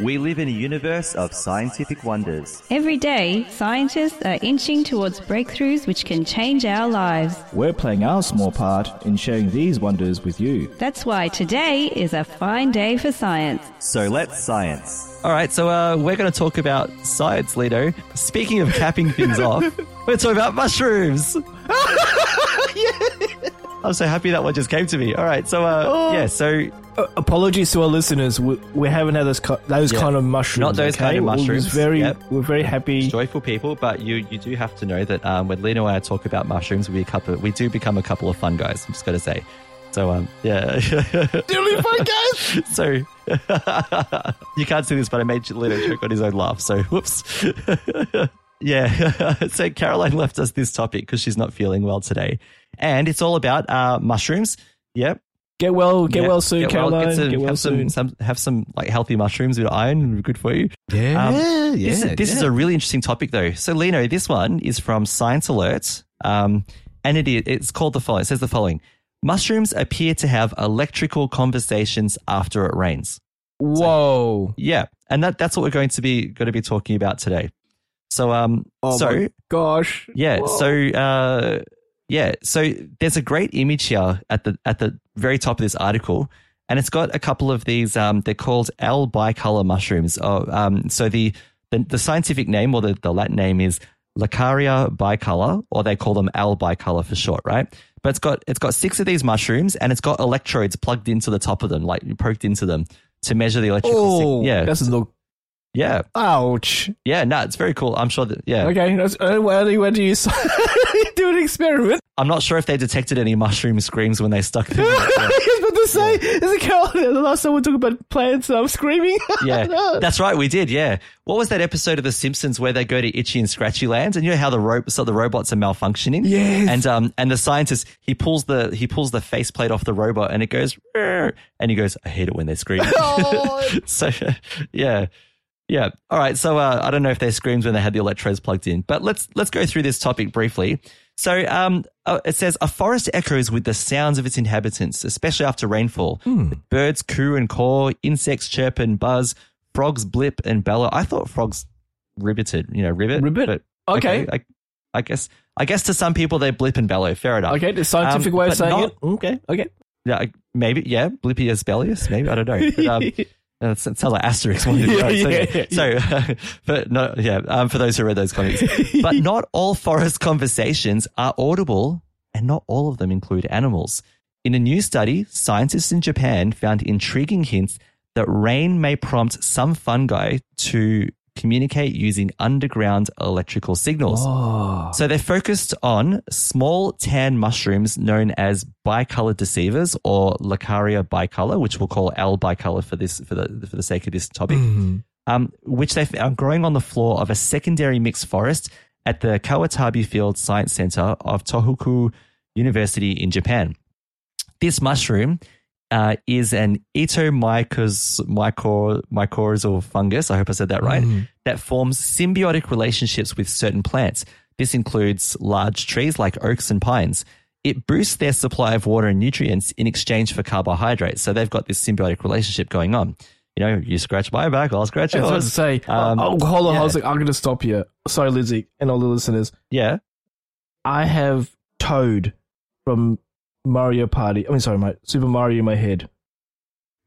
We live in a universe of scientific wonders. Every day, scientists are inching towards breakthroughs which can change our lives. We're playing our small part in sharing these wonders with you. That's why today is a fine day for science. So let's science. All right, so uh, we're going to talk about science, Lino. Speaking of capping things off, we're talking about mushrooms. I'm so happy that one just came to me. All right, so uh, yeah, so Uh, apologies to our listeners. We, we haven't had those, those Yeah. kind of mushrooms. Not those okay? kind of We're mushrooms. very, Yep. We're very happy. joyful people, but you you do have to know that um, when Lino and I talk about mushrooms, we a couple, we do become a couple of fun guys. I'm just going to say. So um, yeah. Really fun, guys. so you can't see this, but I made Lino choke on his own laugh. So whoops. yeah. so Caroline left us this topic because she's not feeling well today, and it's all about uh, mushrooms. Yep. Get well, get Yeah, well soon, get well, Caroline. get some, Get well have soon. some, some have some like healthy mushrooms with iron, good for you. Yeah, Um, yeah. This, is, this is a really interesting topic, though. So, Lino, this one is from Science Alert, um, and it is, it's called the following. It says the following: Mushrooms appear to have electrical conversations after it rains. Whoa. Yeah, and that that's what we're going to be going to be talking about today. So, um, Oh so gosh. yeah, Whoa. so uh, yeah, so there's a great image here at the at the very top of this article, and it's got a couple of these. Um, they're called L bicolor mushrooms. Oh, um, so the, the the scientific name or the, the Latin name is Laccaria bicolor, or they call them L bicolor for short, right? But it's got it's got six of these mushrooms, and it's got electrodes plugged into the top of them, like poked into them to measure the electrical. sig- Oh, yeah, Doesn't look. Yeah, Ouch. yeah. No, it's very cool. I'm sure that yeah. Okay. Uh, where, do- where do you do an experiment? I'm not sure if they detected any mushroom screams when they stuck them. in I the- was about to say, is it Caroline? The last time we talked about plants, I'm screaming. yeah, that's right. We did. Yeah. What was that episode of The Simpsons where they go to Itchy and Scratchy Land, and you know how the ro- so the robots are malfunctioning? Yes. And um and the scientist he pulls the he pulls the faceplate off the robot, and it goes, and he goes, I hate it when they scream. so yeah. Yeah. All right. So uh, I don't know if they screamed when they had the electrodes plugged in, but let's let's go through this topic briefly. So um, uh, it says a forest echoes with the sounds of its inhabitants, especially after rainfall. Birds coo and caw, insects chirp and buzz, frogs blip and bellow. I thought frogs ribbited, you know, ribbit. Ribbit? but Okay. I, I guess I guess to some people they blip and bellow. Fair enough. Okay, the scientific Um, way of saying not- it. Okay, okay. Yeah, maybe. Yeah, Blippius bellius. Maybe I don't know. But, um, uh, it sounds like Asterix. The Yeah, yeah, yeah. So, but no, yeah. Um, for those who read those comics, but not all forest conversations are audible, and not all of them include animals. In a new study, scientists in Japan found intriguing hints that rain may prompt some fungi to communicate using underground electrical signals. Oh. So they're focused on small tan mushrooms known as bicolor deceivers or Laccaria bicolor, which we'll call L bicolor for this for the for the sake of this topic. Um, which they found growing on the floor of a secondary mixed forest at the Kawatabi Field Science Center of Tohoku University in Japan. This mushroom uh, is an mycorrhizal fungus. I hope I said that right. That forms symbiotic relationships with certain plants. This includes large trees like oaks and pines. It boosts their supply of water and nutrients in exchange for carbohydrates. So they've got this symbiotic relationship going on. You know, you scratch my back, I'll scratch yours. I was about to say, Um, oh, hold on, yeah. I was like, I'm going to stop here. Sorry, Lizzie, and all the listeners. Yeah. I have Toad from Mario Party. I mean, sorry, mate, Super Mario in my head.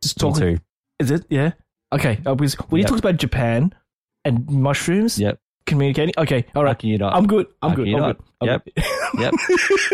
Just Me talking. too. Is it? Yeah. Okay. uh, because when you Yep. talked about Japan and mushrooms Yep. communicating, okay, All right. How can you not? I'm good. I'm good. I'm not? good. I'm Yep. good. Yep.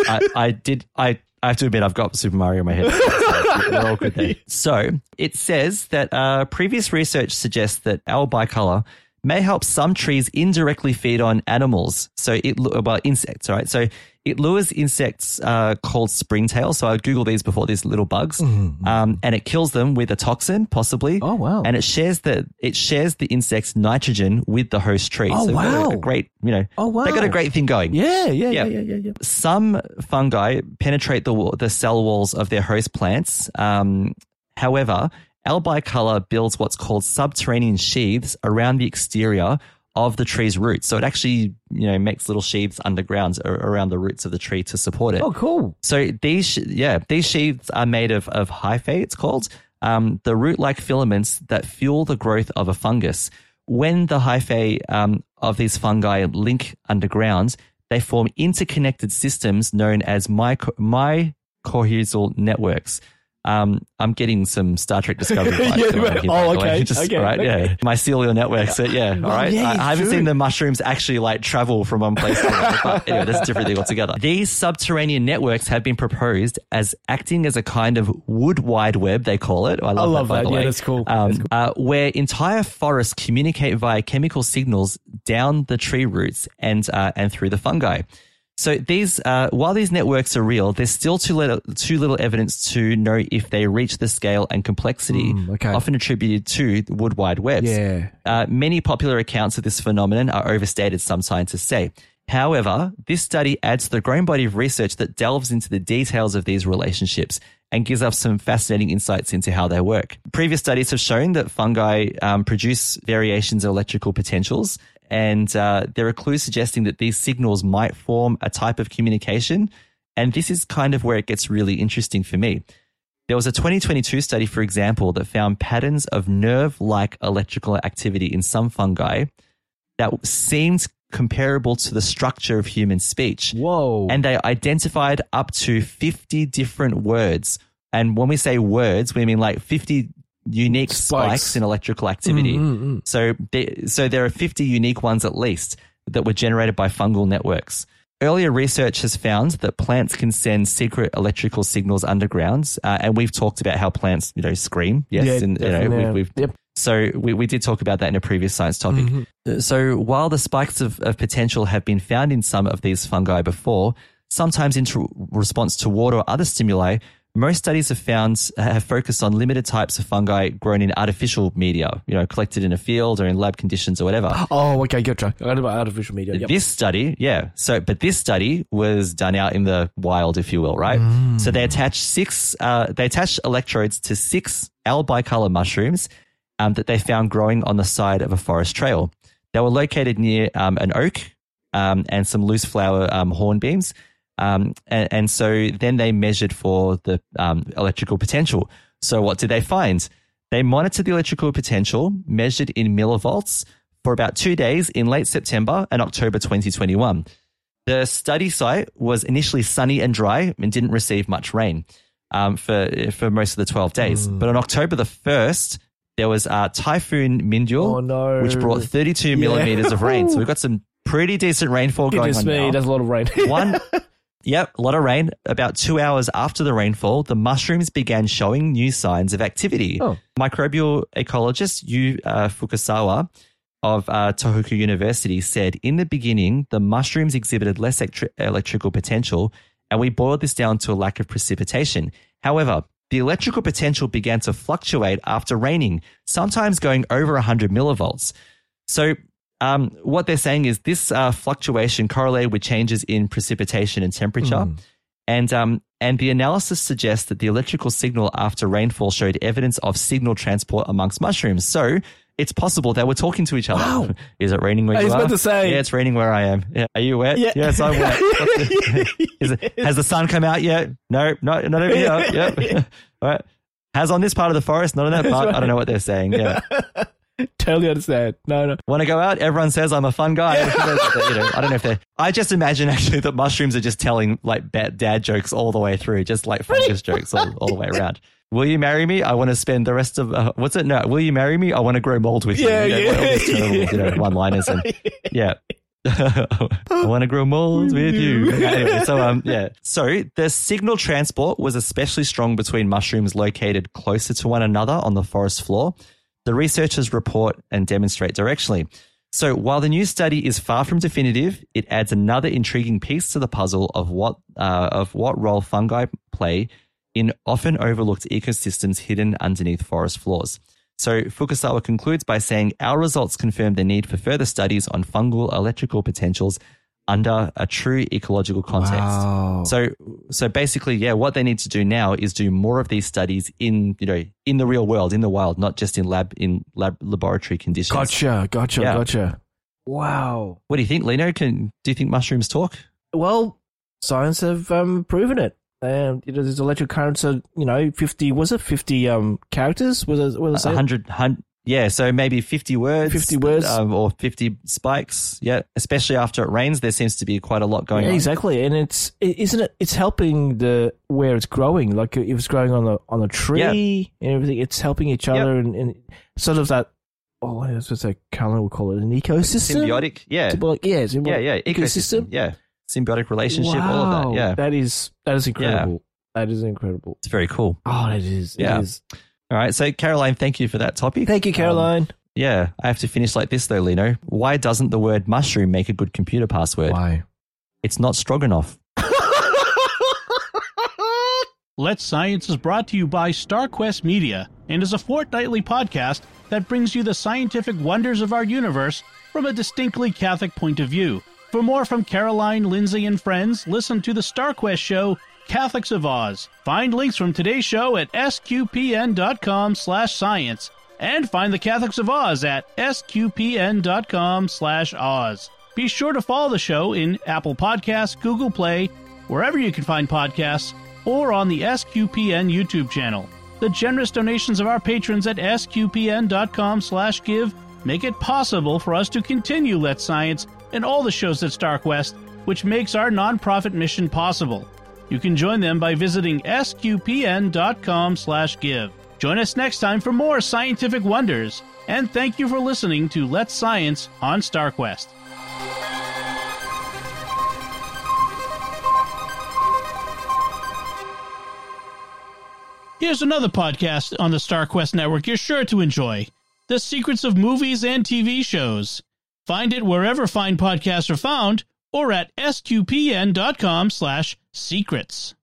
I, I did. I, I have to admit, I've got Super Mario in my head. So We're all good there. So it says that uh, previous research suggests that our bicolor may help some trees indirectly feed on animals. So it well insects, all right. So It lures insects uh, called springtail. So I Googled these before, these little bugs. Um, and it kills them with a toxin, possibly. Mm-hmm. Oh, wow. And it shares the it shares the insect's nitrogen with the host tree. Oh, so they've a- wow. a great, you know, Oh, wow. they got a great thing going. Yeah, yeah, Yeah. yeah, yeah, yeah, yeah. Some fungi penetrate the the cell walls of their host plants. Um, however, L bicolor builds what's called subterranean sheaths around the exterior of the tree's roots. So it actually, you know, makes little sheaths underground around the roots of the tree to support it. Oh, cool. So these, yeah, these sheaths are made of, of hyphae, it's called, um, the root-like filaments that fuel the growth of a fungus. When the hyphae um, of these fungi link underground, they form interconnected systems known as myco- mycorrhizal networks. Um, I'm getting some Star Trek Discovery vibes. Yeah, here, oh, okay, Just, okay, right, okay. yeah. Mycelial networks. uh, yeah, all right. yeah, I, I haven't seen the mushrooms actually like travel from one place to another. But anyway, that's a different thing altogether. These subterranean networks have been proposed as acting as a kind of wood wide web, they call it. I love, love that, that. Yeah, that's cool. Um, That's cool. Uh, where entire forests communicate via chemical signals down the tree roots and uh, and through the fungi. So these, uh, while these networks are real, there's still too little, too little evidence to know if they reach the scale and complexity Mm, okay. often attributed to the wood wide webs. Yeah. Uh, many popular accounts of this phenomenon are overstated, some scientists say. However, this study adds to the growing body of research that delves into the details of these relationships and gives us some fascinating insights into how they work. Previous studies have shown that fungi um, produce variations of electrical potentials, and uh, there are clues suggesting that these signals might form a type of communication. And this is kind of where it gets really interesting for me. There was a 2022 study, for example, that found patterns of nerve like electrical activity in some fungi that seemed comparable to the structure of human speech. Whoa. And they identified up to 50 different words. And when we say words, we mean like 50 unique Spikes. spikes, in electrical activity. So, they, so there are 50 unique ones at least that were generated by fungal networks. Earlier research has found that plants can send secret electrical signals underground, uh, and we've talked about how plants, you know, scream. Yes, Yeah, and you know, we've, we've Yep. so we, we did talk about that in a previous science topic. Uh, So while the spikes of, of potential have been found in some of these fungi before, sometimes in tr- response to water or other stimuli, most studies have found have focused on limited types of fungi grown in artificial media, you know, collected in a field or in lab conditions or whatever. oh, okay, gotcha. I heard about artificial media. Yep. This study, yeah. So, but this study was done out in the wild, if you will, right? Mm. So they attached six, uh, they attached electrodes to six L bicolor mushrooms um, that they found growing on the side of a forest trail. They were located near um, an oak um, and some loose flower um, hornbeams. Um, and, and so then they measured for the um, electrical potential. So what did they find? They monitored the electrical potential measured in millivolts for about two days in late September and October 2021. The study site was initially sunny and dry and didn't receive much rain um, for for most of the 12 days. But on October the 1st, there was uh, Typhoon Mindulle, Oh, no. which brought 32 millimeters of rain. So we've got some pretty decent rainfall going on me, now. that's a lot of rain. One, yep, a lot of rain. About two hours after the rainfall, the mushrooms began showing new signs of activity. Oh. Microbial ecologist Yu uh, Fukasawa of uh, Tohoku University said, in the beginning, the mushrooms exhibited less electri- electrical potential, and we boiled this down to a lack of precipitation. However, the electrical potential began to fluctuate after raining, sometimes going over 100 millivolts. So, um, what they're saying is this uh, fluctuation correlated with changes in precipitation and temperature. And, um, and the analysis suggests that the electrical signal after rainfall showed evidence of signal transport amongst mushrooms. So it's possible they were talking to each other. Wow. Is it raining where I you was are? about to say. Yeah, it's raining where I am. Yeah. Are you wet? Yeah. Yes, I'm wet. The- it, has the sun come out yet? No, not, not over here. Yep. All right. Has on this part of the forest, not on that part. I don't know what they're saying. Yeah. totally understand. No, no. Want to go out? Everyone says I'm a fun guy. you know, I don't know if they. I just imagine actually that mushrooms are just telling like bad dad jokes all the way through, just like fungus jokes all, all the way around. Will you marry me? I want to spend the rest of uh, what's it? No, will you marry me? I want to grow mold with Yeah, you. You know, yeah. terrible, you know, one-liners and yeah. I want to grow mold with you. Anyway, so um, yeah. So the signal transport was especially strong between mushrooms located closer to one another on the forest floor. The researchers report and demonstrate directionally. So while the new study is far from definitive, it adds another intriguing piece to the puzzle of what uh, of what role fungi play in often overlooked ecosystems hidden underneath forest floors. So Fukasawa concludes by saying our results confirm the need for further studies on fungal electrical potentials under a true ecological context. Wow. So so basically, yeah, what they need to do now is do more of these studies in you know in the real world, in the wild, not just in lab in lab laboratory conditions. Gotcha, gotcha, Yeah. gotcha. Wow. What do you think, Lino? Can do you think mushrooms talk? Well, science have um, proven it. Um, you know, there's electric currents are, you know, 50, was it 50 um, characters? Was it, was A it? hundred, hun- yeah. So maybe fifty words, 50 words. um, or fifty spikes. Yeah, especially after it rains, there seems to be quite a lot going Yeah, on. exactly. And it's, isn't it, it's helping the, where it's growing. Like if it's growing on a, on a tree and everything, it's helping each other and, and sort of that, oh, what is it, like Colin would call it an ecosystem? Symbiotic, yeah, Symbiotic, yeah, yeah, symbiotic yeah, ecosystem, yeah, symbiotic relationship, all of that. Wow, Yeah, That is, that is incredible. That is incredible. it's very cool. Oh, that is. it Yeah. is. All right, so Caroline, thank you for that topic. Thank you, Um, Caroline. yeah, I have to finish like this though, Lino. Why doesn't the word mushroom make a good computer password? Why? It's not stroganoff. Let's Science is brought to you by StarQuest Media and is a fortnightly podcast that brings you the scientific wonders of our universe from a distinctly Catholic point of view. For more from Caroline, Lindsay, and friends, listen to the StarQuest show Catholics of Oz. Find links from today's show at sqpn.com slash science and find the Catholics of Oz at sqpn.com slash Oz. Be sure to follow the show in Apple Podcasts, Google Play, wherever you can find podcasts, or on the SQPN YouTube channel. The generous donations of our patrons at sqpn.com slash give make it possible for us to continue Let's Science and all the shows at StarQuest, which makes our nonprofit mission possible. You can join them by visiting sqpn.com slash give. Join us next time for more scientific wonders, and thank you for listening to Let's Science on StarQuest. Here's another podcast on the StarQuest network you're sure to enjoy The Secrets of Movies and TV Shows. Find it wherever fine podcasts are found or at sqpn.com slash secrets.